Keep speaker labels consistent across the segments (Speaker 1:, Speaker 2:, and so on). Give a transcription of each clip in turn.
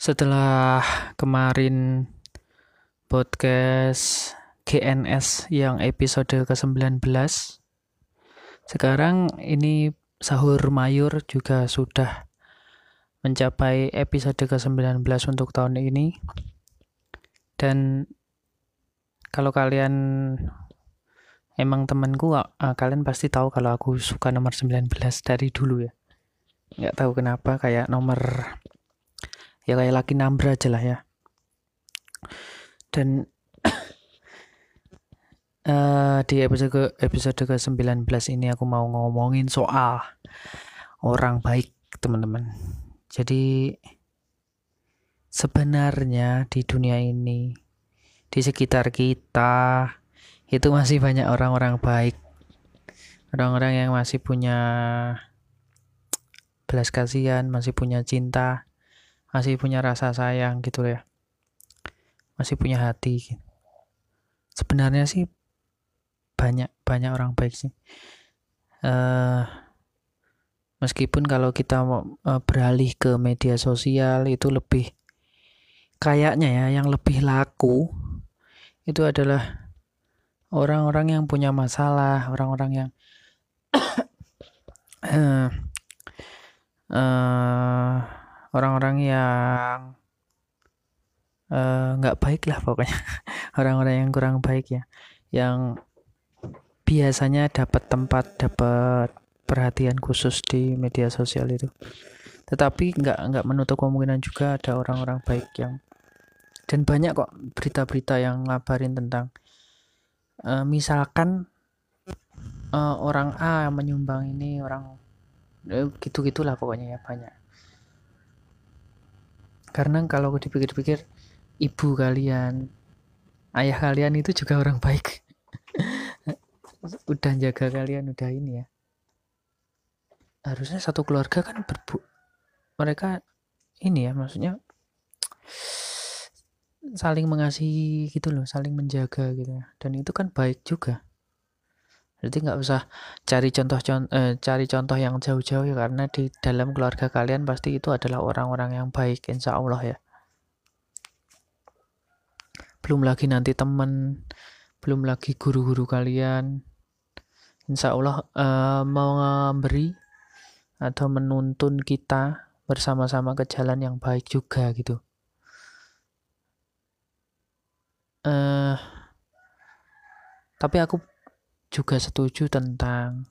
Speaker 1: setelah kemarin podcast GNS yang episode ke-19 sekarang ini sahur mayur juga sudah mencapai episode ke-19 untuk tahun ini. Dan kalau kalian emang temanku uh, kalian pasti tahu kalau aku suka nomor 19 dari dulu ya. Nggak tahu kenapa kayak nomor ya kayak laki nambra aja lah ya. Dan uh, di episode ke episode ke 19 ini aku mau ngomongin soal orang baik teman-teman. Jadi sebenarnya di dunia ini di sekitar kita itu masih banyak orang-orang baik. Orang-orang yang masih punya belas kasihan masih punya cinta masih punya rasa sayang gitu ya. Masih punya hati sebenarnya sih banyak banyak orang baik sih. Uh, meskipun kalau kita mau uh, beralih ke media sosial itu lebih kayaknya ya yang lebih laku itu adalah orang-orang yang punya masalah, orang-orang yang uh, orang-orang yang nggak uh, baik lah pokoknya. Orang-orang yang kurang baik ya. Yang biasanya dapat tempat dapat perhatian khusus di media sosial itu. Tetapi nggak nggak menutup kemungkinan juga ada orang-orang baik yang dan banyak kok berita-berita yang ngabarin tentang uh, misalkan uh, orang A menyumbang ini orang uh, gitu gitulah pokoknya ya banyak karena kalau dipikir-pikir ibu kalian ayah kalian itu juga orang baik. Udah jaga kalian udah ini ya. Harusnya satu keluarga kan berbu mereka ini ya maksudnya saling mengasihi gitu loh saling menjaga gitu ya. Dan itu kan baik juga jadi nggak usah cari contoh eh, cari contoh yang jauh-jauh ya karena di dalam keluarga kalian pasti itu adalah orang-orang yang baik insya Allah ya. Belum lagi nanti teman belum lagi guru-guru kalian. Insya Allah eh, mau memberi atau menuntun kita bersama-sama ke jalan yang baik juga gitu. Uh, tapi aku juga setuju tentang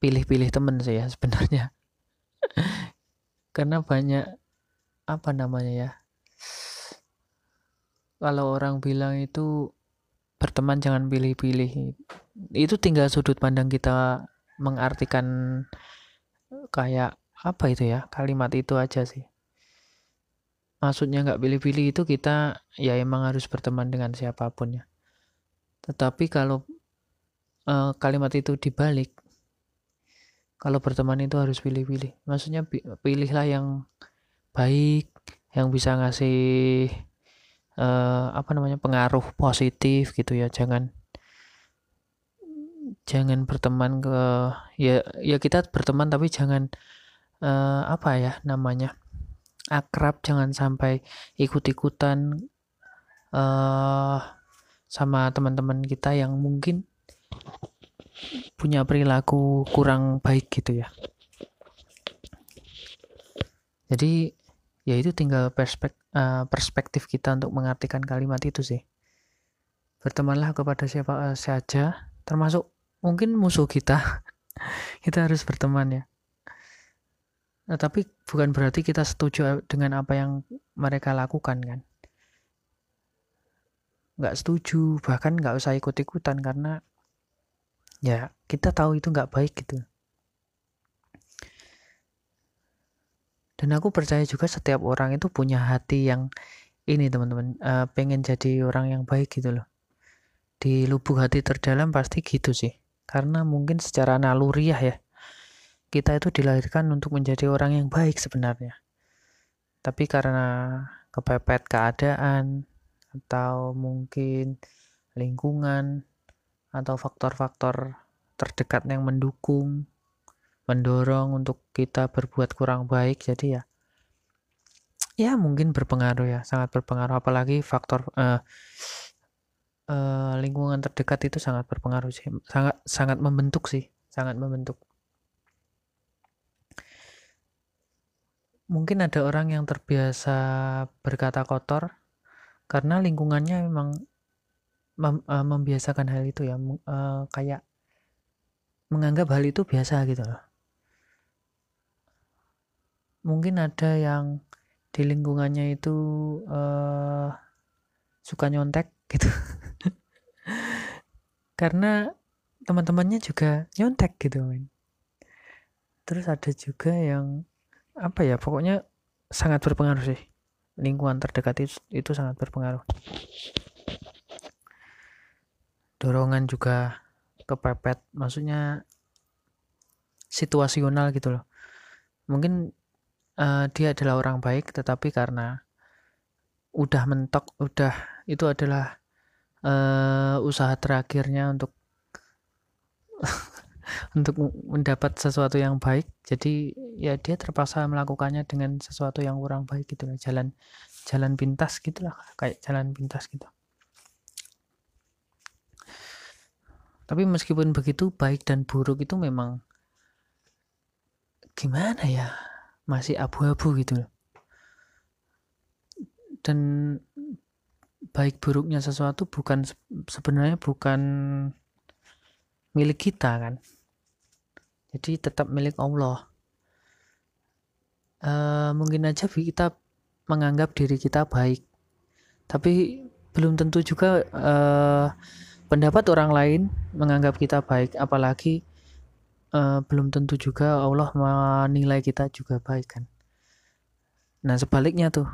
Speaker 1: pilih-pilih temen sih ya sebenarnya. Karena banyak apa namanya ya kalau orang bilang itu berteman jangan pilih-pilih itu tinggal sudut pandang kita mengartikan kayak apa itu ya kalimat itu aja sih. Maksudnya nggak pilih-pilih itu kita ya emang harus berteman dengan siapa pun ya. Tetapi kalau uh, kalimat itu dibalik. Kalau berteman itu harus pilih-pilih. Maksudnya pilihlah yang baik yang bisa ngasih uh, apa namanya pengaruh positif gitu ya. Jangan jangan berteman ke ya ya kita berteman tapi jangan uh, apa ya namanya akrab jangan sampai ikut-ikutan uh, sama teman-teman kita yang mungkin punya perilaku kurang baik gitu ya. Jadi ya itu tinggal perspek, uh, perspektif kita untuk mengartikan kalimat itu sih. Bertemanlah kepada siapa uh, saja termasuk mungkin musuh kita. Kita harus berteman ya. Nah, tapi bukan berarti kita setuju dengan apa yang mereka lakukan kan. Nggak setuju, bahkan nggak usah ikut-ikutan karena ya kita tahu itu nggak baik gitu. Dan aku percaya juga setiap orang itu punya hati yang ini teman-teman, uh, pengen jadi orang yang baik gitu loh. Di lubuk hati terdalam pasti gitu sih. Karena mungkin secara naluriah ya, kita itu dilahirkan untuk menjadi orang yang baik sebenarnya. Tapi karena kepepet keadaan atau mungkin lingkungan atau faktor-faktor terdekat yang mendukung, mendorong untuk kita berbuat kurang baik, jadi ya ya mungkin berpengaruh ya sangat berpengaruh. Apalagi faktor uh, uh, lingkungan terdekat itu sangat berpengaruh sih sangat sangat membentuk sih sangat membentuk. Mungkin ada orang yang terbiasa berkata kotor karena lingkungannya memang mem, uh, membiasakan hal itu ya uh, kayak menganggap hal itu biasa gitu loh. Mungkin ada yang di lingkungannya itu uh, suka nyontek gitu. Karena teman-temannya juga nyontek gitu men. Terus ada juga yang apa ya pokoknya sangat berpengaruh sih. Lingkungan terdekat itu, itu sangat berpengaruh dorongan juga kepepet. Maksudnya situasional gitu loh. Mungkin uh, dia adalah orang baik tetapi karena udah mentok udah itu adalah uh, usaha terakhirnya untuk untuk mendapat sesuatu yang baik jadi ya dia terpaksa melakukannya dengan sesuatu yang kurang baik gitu loh. Jalan jalan pintas gitulah kayak jalan pintas gitu tapi meskipun begitu baik dan buruk itu memang gimana ya? Masih abu-abu gitu dan baik buruknya sesuatu bukan sebenarnya bukan milik kita kan. Jadi tetap milik Allah. E, mungkin aja kita menganggap diri kita baik. Tapi belum tentu juga e, pendapat orang lain menganggap kita baik apalagi uh, belum tentu juga Allah menilai kita juga baik kan? Nah sebaliknya tuh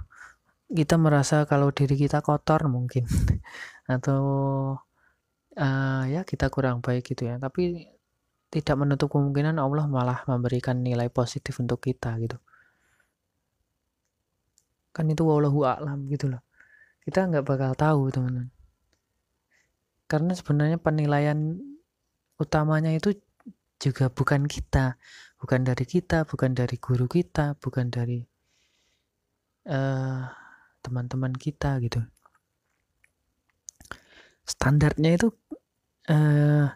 Speaker 1: kita merasa kalau diri kita kotor mungkin atau uh, ya kita kurang baik gitu ya. Tapi tidak menutup kemungkinan Allah malah memberikan nilai positif untuk kita gitu. Kan itu wallahu a'lam gitu loh. Kita nggak bakal tahu teman-teman karena sebenarnya penilaian utamanya itu juga bukan kita, bukan dari kita, bukan dari guru kita, bukan dari eh, teman-teman kita gitu. Standarnya itu uh,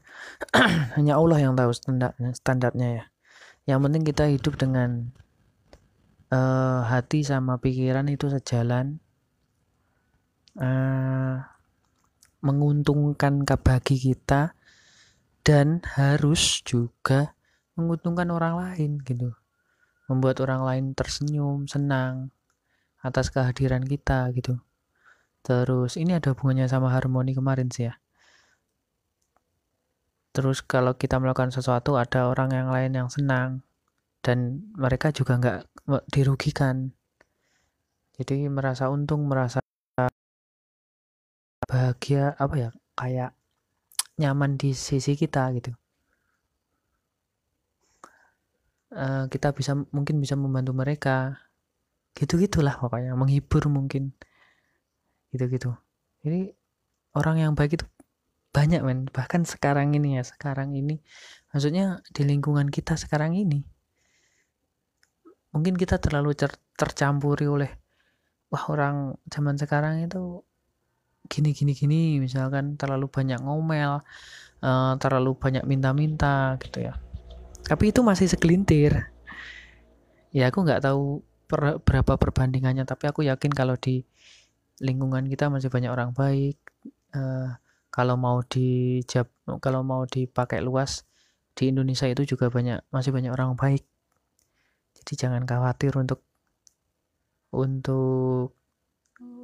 Speaker 1: hanya Allah yang tahu standarnya, standarnya ya. Yang penting kita hidup dengan uh, hati sama pikiran itu sejalan. Uh, menguntungkan bagi kita dan harus juga menguntungkan orang lain gitu. Membuat orang lain tersenyum senang atas kehadiran kita gitu. Terus ini ada hubungannya sama harmoni kemarin sih ya. Terus kalau kita melakukan sesuatu ada orang yang lain yang senang dan mereka juga nggak dirugikan. Jadi merasa untung merasa bahagia apa ya kayak nyaman di sisi kita gitu. Uh, kita bisa mungkin bisa membantu mereka. Gitu gitulah pokoknya menghibur mungkin. Gitu gitu jadi orang yang baik itu banyak men. Bahkan sekarang ini ya sekarang ini. Maksudnya di lingkungan kita sekarang ini mungkin kita terlalu tercampuri oleh wah orang zaman sekarang itu gini gini gini misalkan terlalu banyak ngomel uh, terlalu banyak minta-minta gitu ya. Tapi itu masih segelintir. Ya aku nggak tahu per, berapa perbandingannya tapi aku yakin kalau di lingkungan kita masih banyak orang baik uh, kalau mau dijab kalau mau dipakai luas di Indonesia itu juga banyak masih banyak orang baik. Jadi jangan khawatir untuk untuk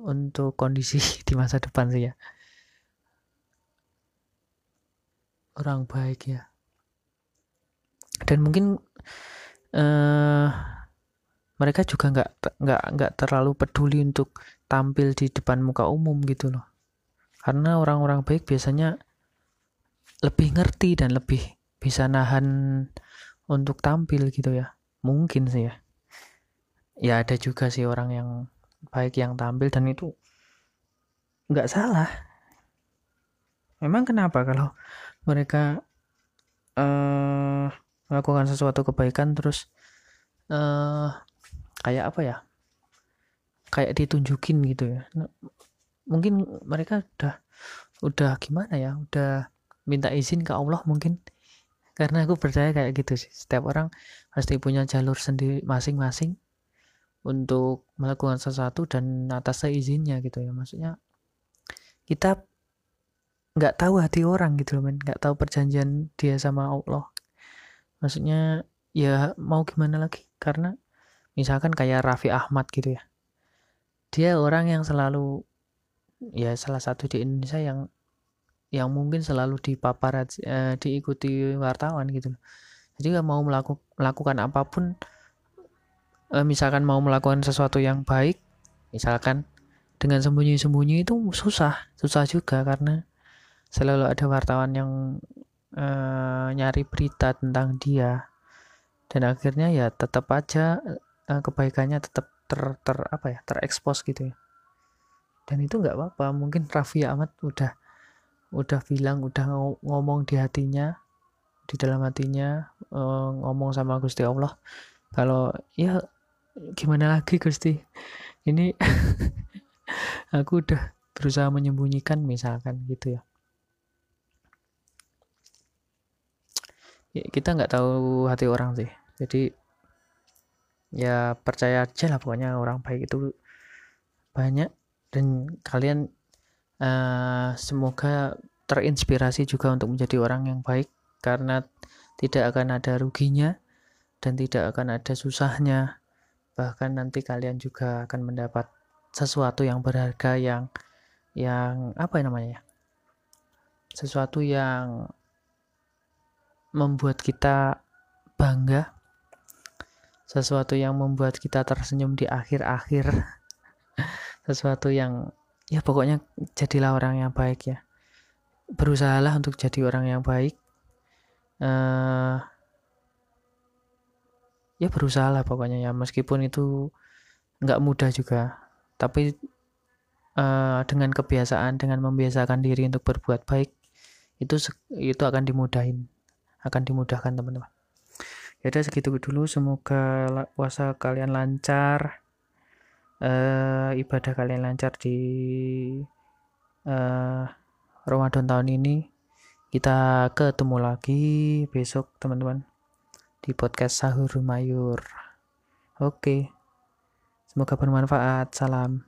Speaker 1: untuk kondisi di masa depan sih ya. Orang baik ya. Dan mungkin uh, mereka juga nggak nggak nggak terlalu peduli untuk tampil di depan muka umum gitu loh. Karena orang-orang baik biasanya lebih ngerti dan lebih bisa nahan untuk tampil gitu ya. Mungkin sih ya. Ya ada juga sih orang yang baik yang tampil dan itu nggak salah. Memang kenapa kalau mereka uh, melakukan sesuatu kebaikan terus uh, kayak apa ya kayak ditunjukin gitu ya? Nah, mungkin mereka udah udah gimana ya? Udah minta izin ke Allah mungkin. Karena aku percaya kayak gitu sih. Setiap orang pasti punya jalur sendiri masing-masing untuk melakukan sesuatu dan atas izinnya gitu ya. Maksudnya kita nggak tahu hati orang gitu loh men. Nggak tahu perjanjian dia sama Allah. Maksudnya ya mau gimana lagi? Karena misalkan kayak Raffi Ahmad gitu ya. Dia orang yang selalu ya salah satu di Indonesia yang yang mungkin selalu dipapar eh, diikuti wartawan gitu loh. Jadi nggak mau melaku, melakukan apa pun eh, misalkan mau melakukan sesuatu yang baik, misalkan dengan sembunyi-sembunyi itu susah, susah juga karena selalu ada wartawan yang eh, nyari berita tentang dia. Dan akhirnya ya tetap aja eh, kebaikannya tetap ter, ter apa ya terekspos gitu ya. Dan itu nggak apa-apa mungkin Raffi Ahmad udah udah bilang udah ngomong di hatinya di dalam hatinya uh, ngomong sama Gusti Allah. Kalau ya gimana lagi Gusti? Ini aku udah berusaha menyembunyikan misalkan gitu ya, ya kita nggak tahu hati orang sih. Jadi ya percaya aja lah pokoknya orang baik itu banyak. Dan kalian uh, semoga terinspirasi juga untuk menjadi orang yang baik karena tidak akan ada ruginya dan tidak akan ada susahnya bahkan nanti kalian juga akan mendapat sesuatu yang berharga yang yang apa namanya sesuatu yang membuat kita bangga. Sesuatu yang membuat kita tersenyum di akhir-akhir. Sesuatu yang ya pokoknya jadilah orang yang baik ya. Berusahalah untuk jadi orang yang baik. Uh, ya berusahalah pokoknya ya meskipun itu nggak mudah juga. Tapi uh, dengan kebiasaan dengan membiasakan diri untuk berbuat baik itu itu akan dimudahin akan dimudahkan teman-teman. Ya udah segitu dulu. Semoga puasa kalian lancar uh, ibadah kalian lancar di uh, Ramadan tahun ini. Kita ketemu lagi besok teman-teman di podcast Sahur Mayur oke. Semoga bermanfaat. Salam